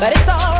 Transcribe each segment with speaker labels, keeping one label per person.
Speaker 1: but
Speaker 2: it's all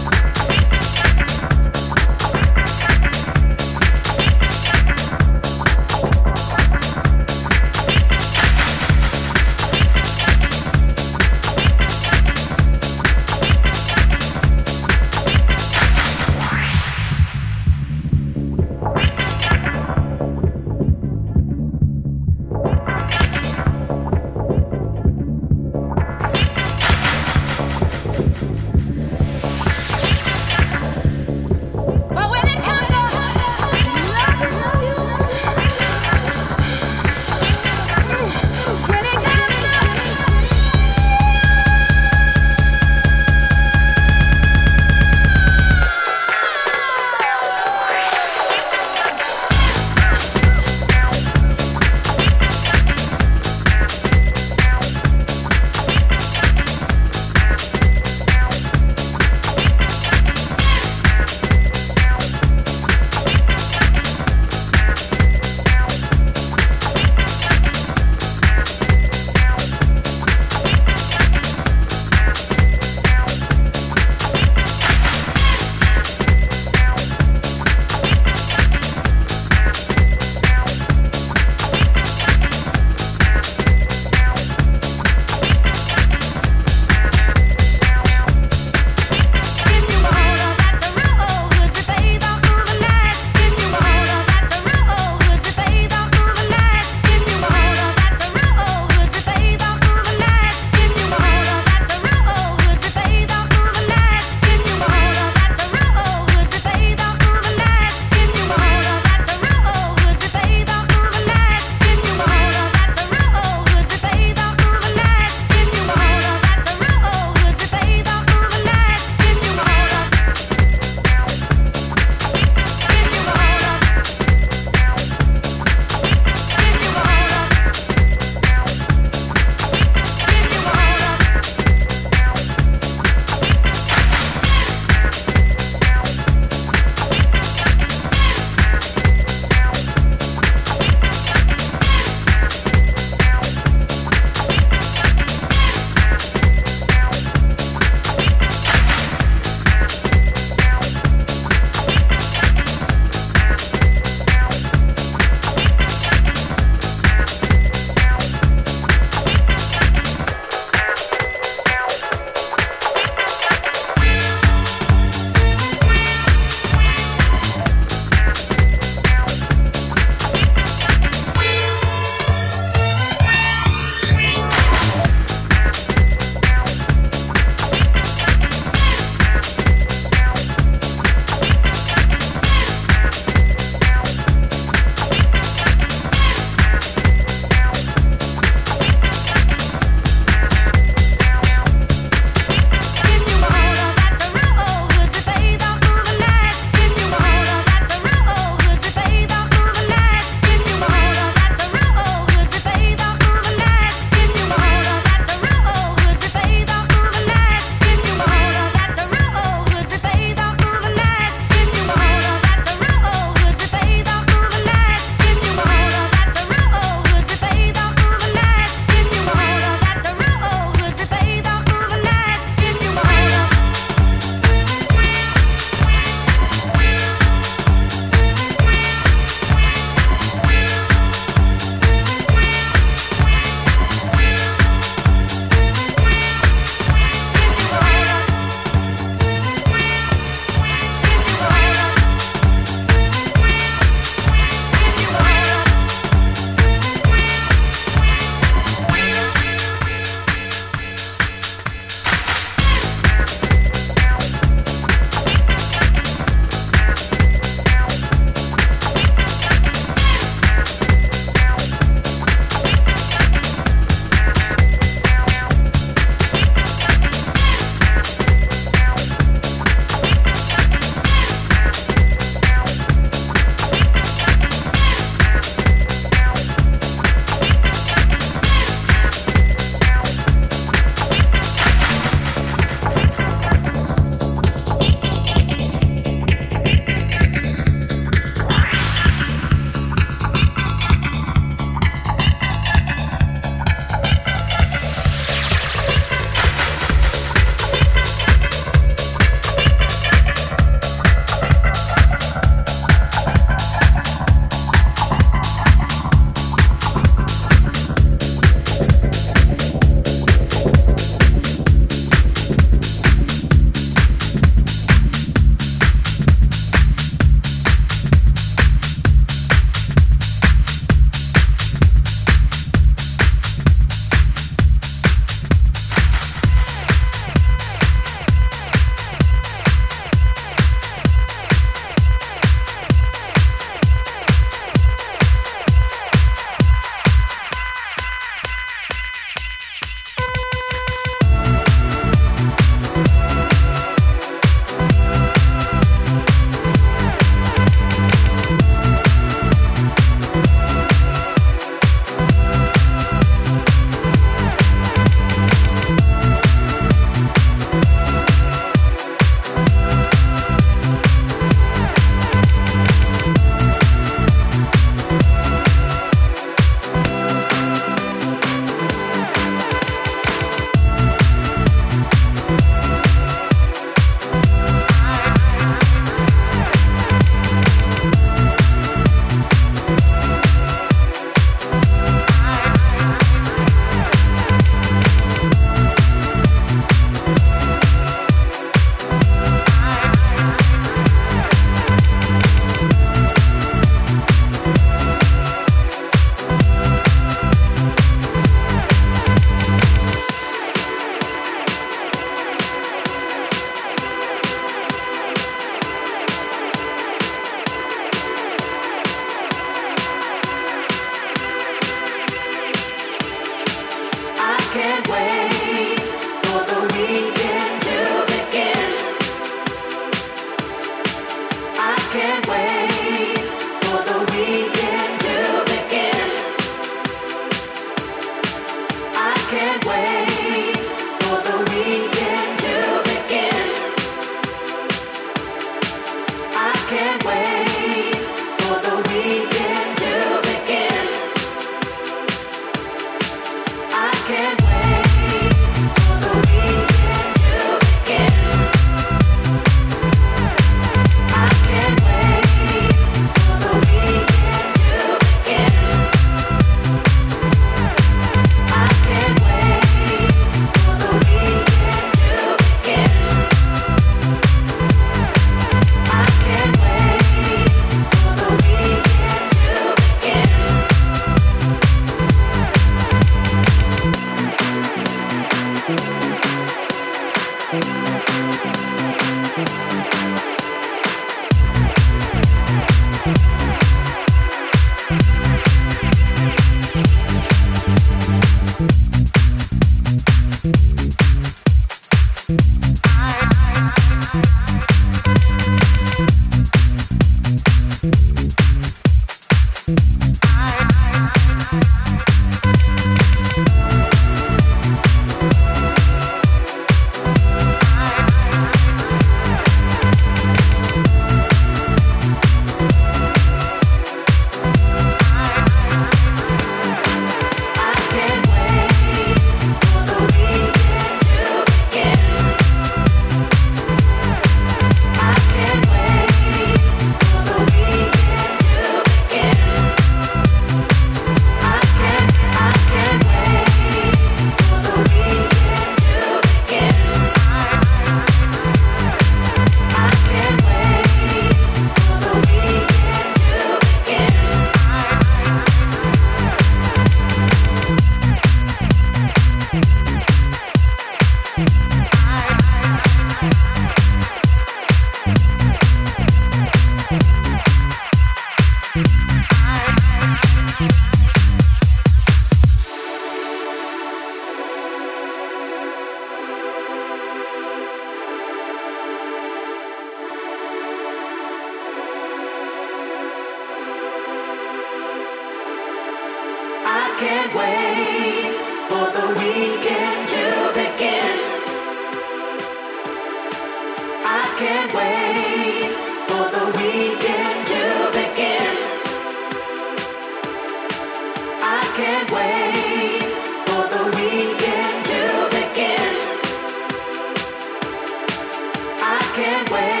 Speaker 2: can't wait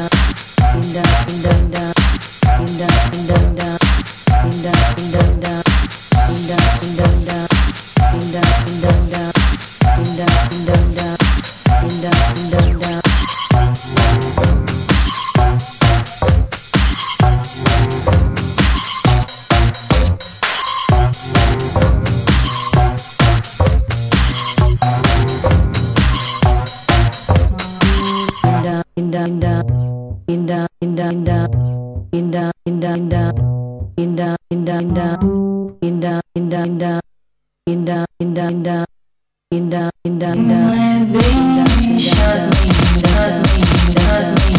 Speaker 2: Shut me, shut me, shut me,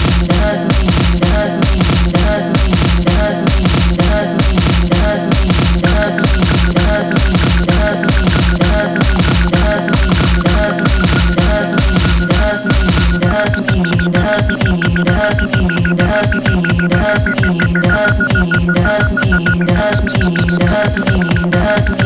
Speaker 2: shut me, shut
Speaker 3: me. hurt me, the hurt me.